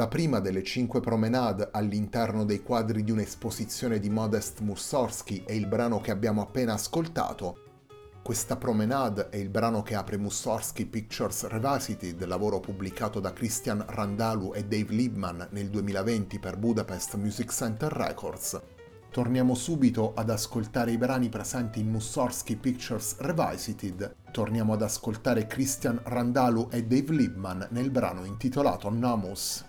La prima delle cinque promenade all'interno dei quadri di un'esposizione di Modest Mussorgsky è il brano che abbiamo appena ascoltato. Questa promenade è il brano che apre Mussorgsky Pictures Revisited, lavoro pubblicato da Christian Randalu e Dave Liebman nel 2020 per Budapest Music Center Records. Torniamo subito ad ascoltare i brani presenti in Mussorgsky Pictures Revisited. Torniamo ad ascoltare Christian Randalu e Dave Liebman nel brano intitolato Namus.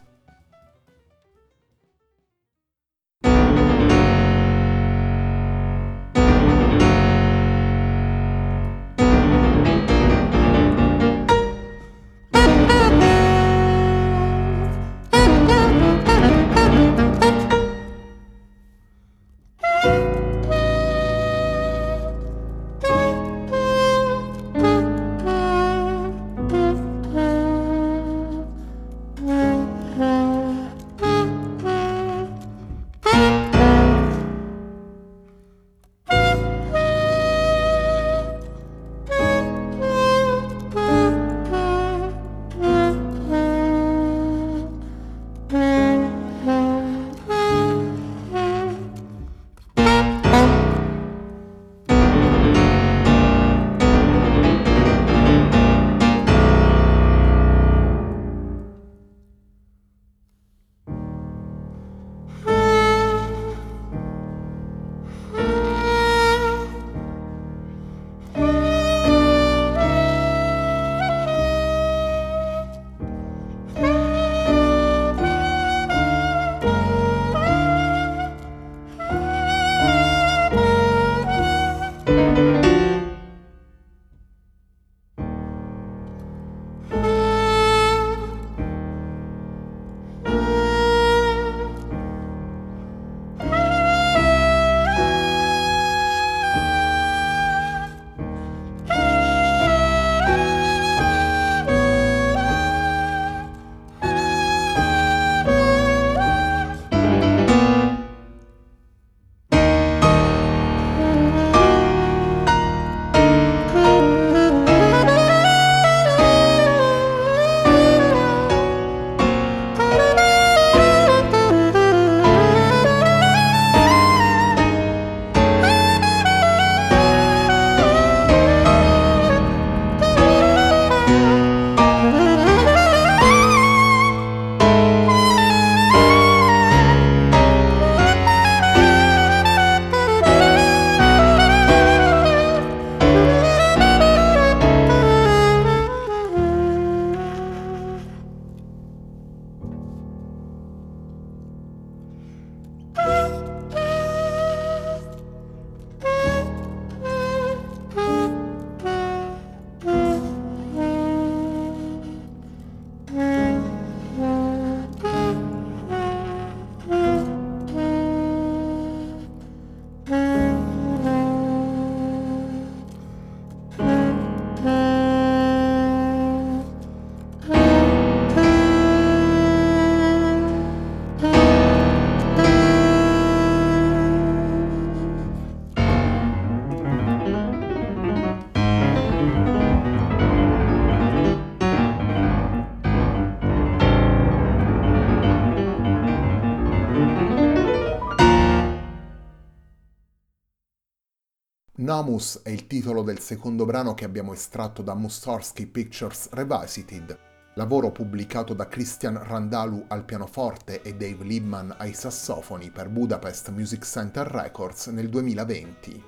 Nomus è il titolo del secondo brano che abbiamo estratto da Mussorgsky Pictures Revisited, lavoro pubblicato da Christian Randalu al pianoforte e Dave Liebman ai sassofoni per Budapest Music Center Records nel 2020.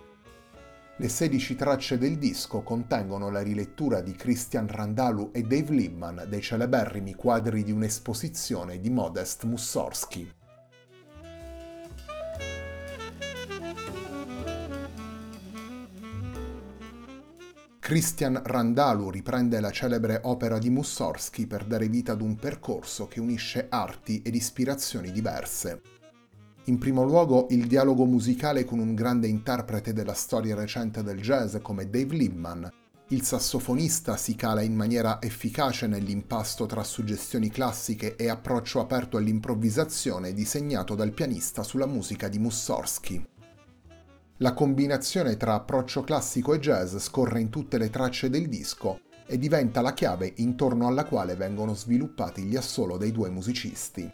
Le 16 tracce del disco contengono la rilettura di Christian Randalu e Dave Liebman dei celeberrimi quadri di un'esposizione di Modest Mussorgsky. Christian Randalu riprende la celebre opera di Mussorgsky per dare vita ad un percorso che unisce arti ed ispirazioni diverse. In primo luogo il dialogo musicale con un grande interprete della storia recente del jazz come Dave Liebman. Il sassofonista si cala in maniera efficace nell'impasto tra suggestioni classiche e approccio aperto all'improvvisazione disegnato dal pianista sulla musica di Mussorgsky. La combinazione tra approccio classico e jazz scorre in tutte le tracce del disco e diventa la chiave intorno alla quale vengono sviluppati gli assolo dei due musicisti.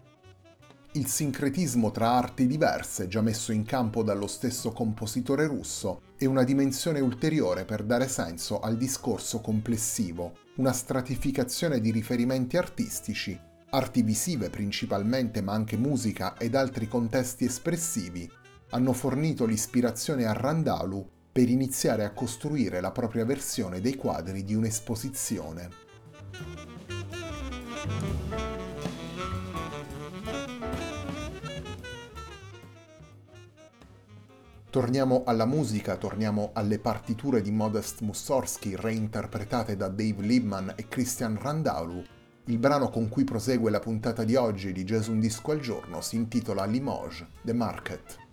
Il sincretismo tra arti diverse, già messo in campo dallo stesso compositore russo, è una dimensione ulteriore per dare senso al discorso complessivo, una stratificazione di riferimenti artistici, arti visive principalmente ma anche musica ed altri contesti espressivi hanno fornito l'ispirazione a Randalu per iniziare a costruire la propria versione dei quadri di un'esposizione. Torniamo alla musica, torniamo alle partiture di Modest Mussorgsky reinterpretate da Dave Liebman e Christian Randalu. Il brano con cui prosegue la puntata di oggi di Jazz Un Disco al Giorno si intitola Limoges, The Market.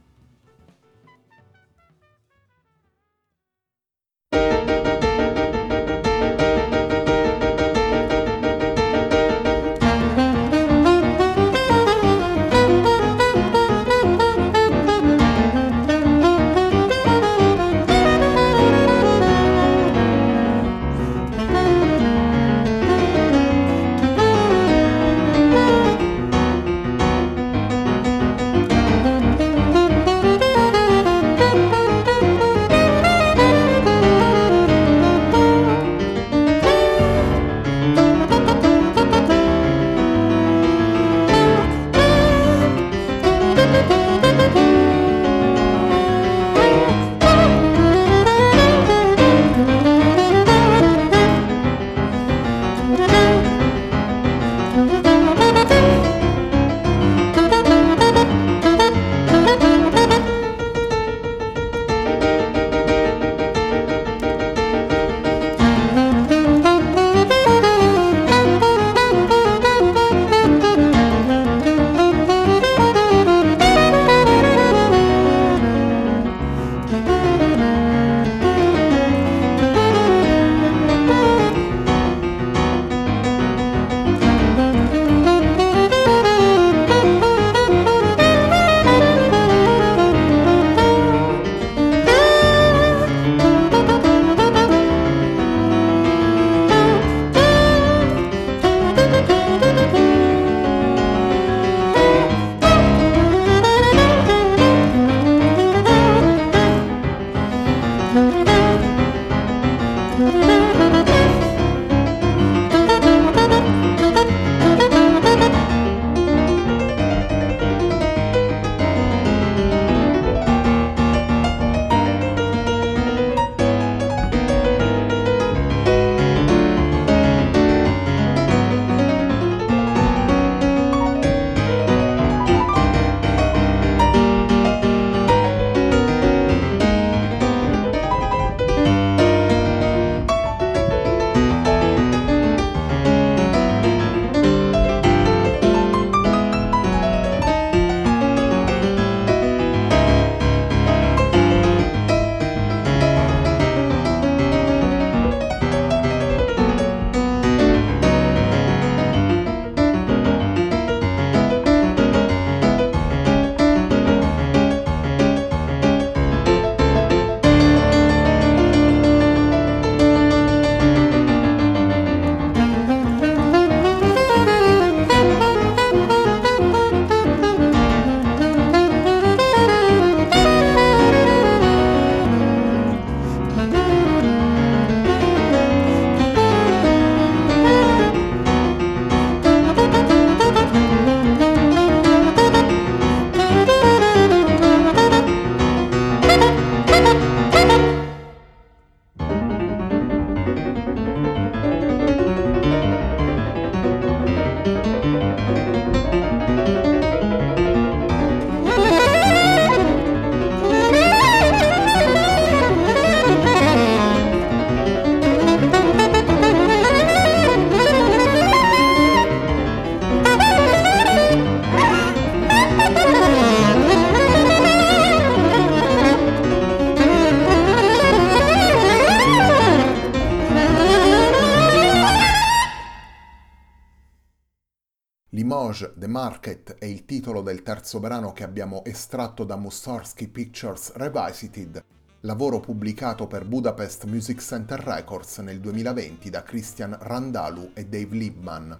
Market è il titolo del terzo brano che abbiamo estratto da Mussorgsky Pictures Revisited, lavoro pubblicato per Budapest Music Center Records nel 2020 da Christian Randalu e Dave Liebman.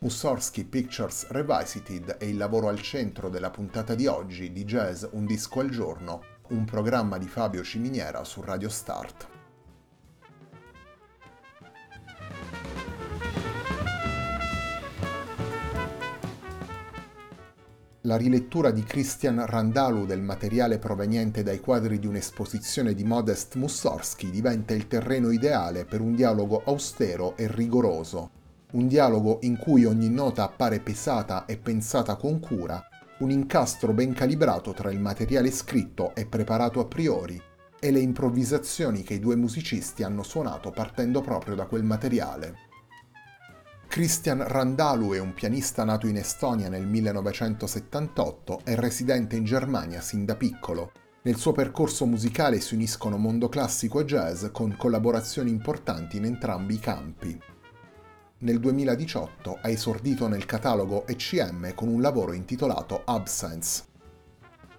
Mussorgsky Pictures Revisited è il lavoro al centro della puntata di oggi di Jazz Un disco al giorno, un programma di Fabio Ciminiera su Radio Start. La rilettura di Christian Randalu del materiale proveniente dai quadri di un'esposizione di Modest Mussorgsky diventa il terreno ideale per un dialogo austero e rigoroso, un dialogo in cui ogni nota appare pesata e pensata con cura, un incastro ben calibrato tra il materiale scritto e preparato a priori e le improvvisazioni che i due musicisti hanno suonato partendo proprio da quel materiale. Christian Randalu è un pianista nato in Estonia nel 1978 e residente in Germania sin da piccolo. Nel suo percorso musicale si uniscono mondo classico e jazz con collaborazioni importanti in entrambi i campi. Nel 2018 ha esordito nel catalogo ECM con un lavoro intitolato Absence.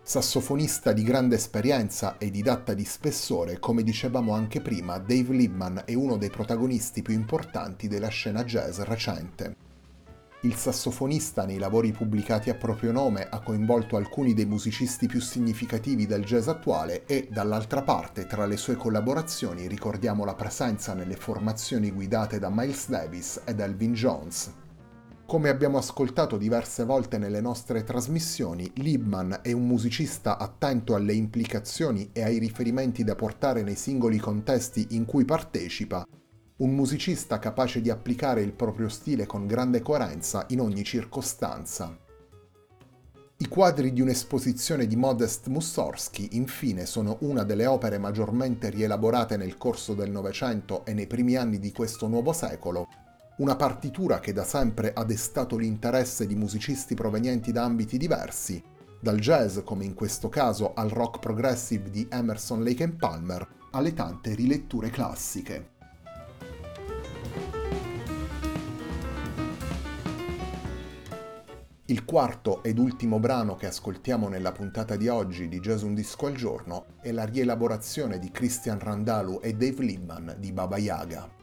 Sassofonista di grande esperienza e didatta di spessore, come dicevamo anche prima, Dave Liebman è uno dei protagonisti più importanti della scena jazz recente. Il sassofonista nei lavori pubblicati a proprio nome ha coinvolto alcuni dei musicisti più significativi del jazz attuale e, dall'altra parte, tra le sue collaborazioni ricordiamo la presenza nelle formazioni guidate da Miles Davis ed Elvin Jones. Come abbiamo ascoltato diverse volte nelle nostre trasmissioni, Liebman è un musicista attento alle implicazioni e ai riferimenti da portare nei singoli contesti in cui partecipa, un musicista capace di applicare il proprio stile con grande coerenza in ogni circostanza. I quadri di un'esposizione di Modest Mussorgsky, infine, sono una delle opere maggiormente rielaborate nel corso del Novecento e nei primi anni di questo nuovo secolo, una partitura che da sempre ha destato l'interesse di musicisti provenienti da ambiti diversi, dal jazz come in questo caso al rock progressive di Emerson Lake Palmer, alle tante riletture classiche. Il quarto ed ultimo brano che ascoltiamo nella puntata di oggi di Jazz Un Disco al Giorno è la rielaborazione di Christian Randalu e Dave Liebman di Baba Yaga.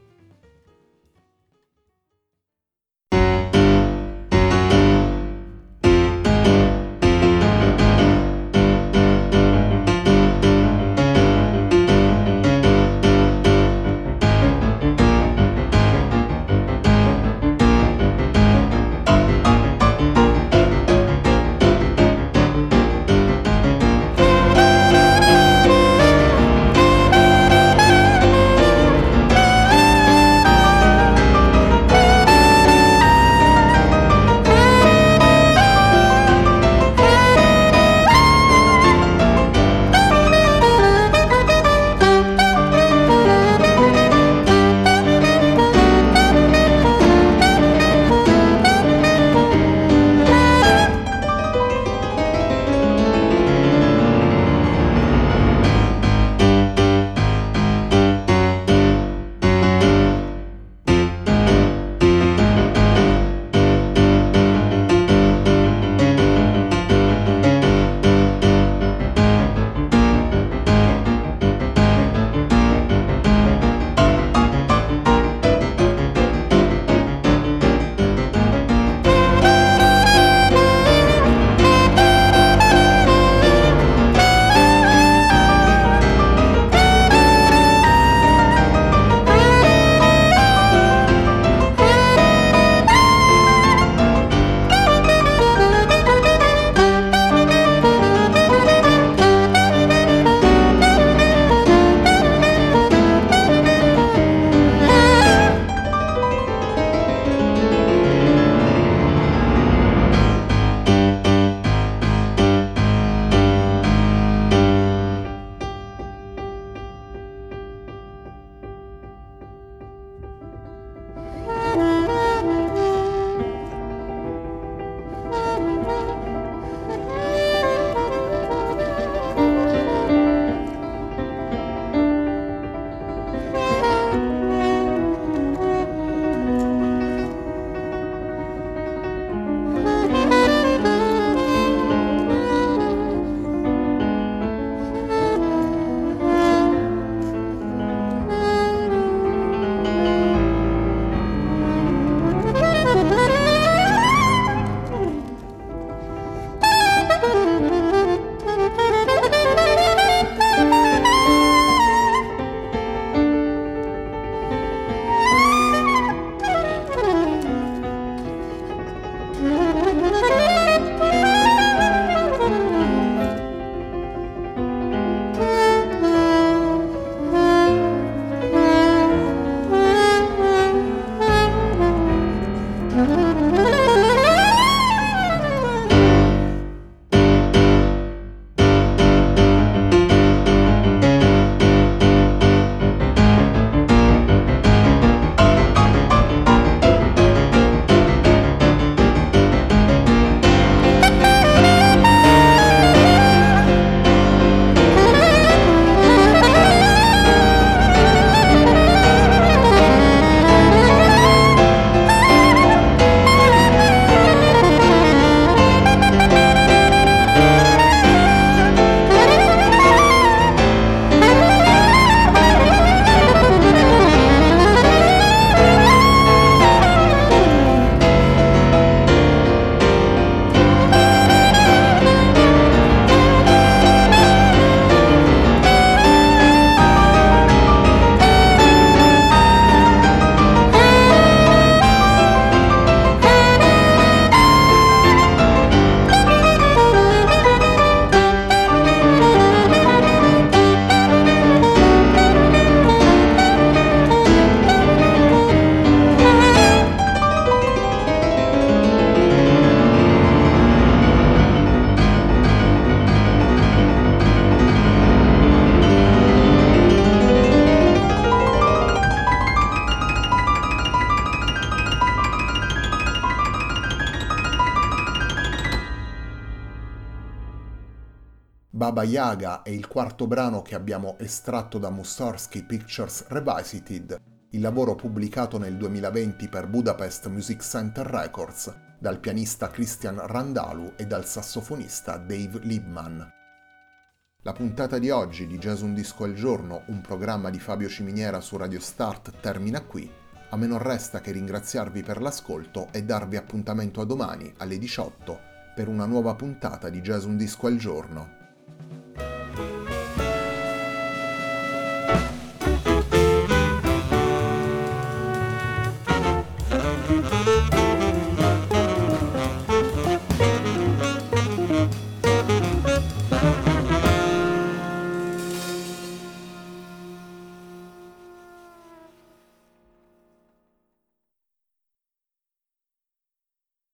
Baba Yaga è il quarto brano che abbiamo estratto da Mussorgsky Pictures Revisited, il lavoro pubblicato nel 2020 per Budapest Music Center Records dal pianista Christian Randalu e dal sassofonista Dave Liebman. La puntata di oggi di Jazz Un Disco al Giorno, un programma di Fabio Ciminiera su Radio Start, termina qui. A me non resta che ringraziarvi per l'ascolto e darvi appuntamento a domani alle 18 per una nuova puntata di Jazz Un Disco al Giorno.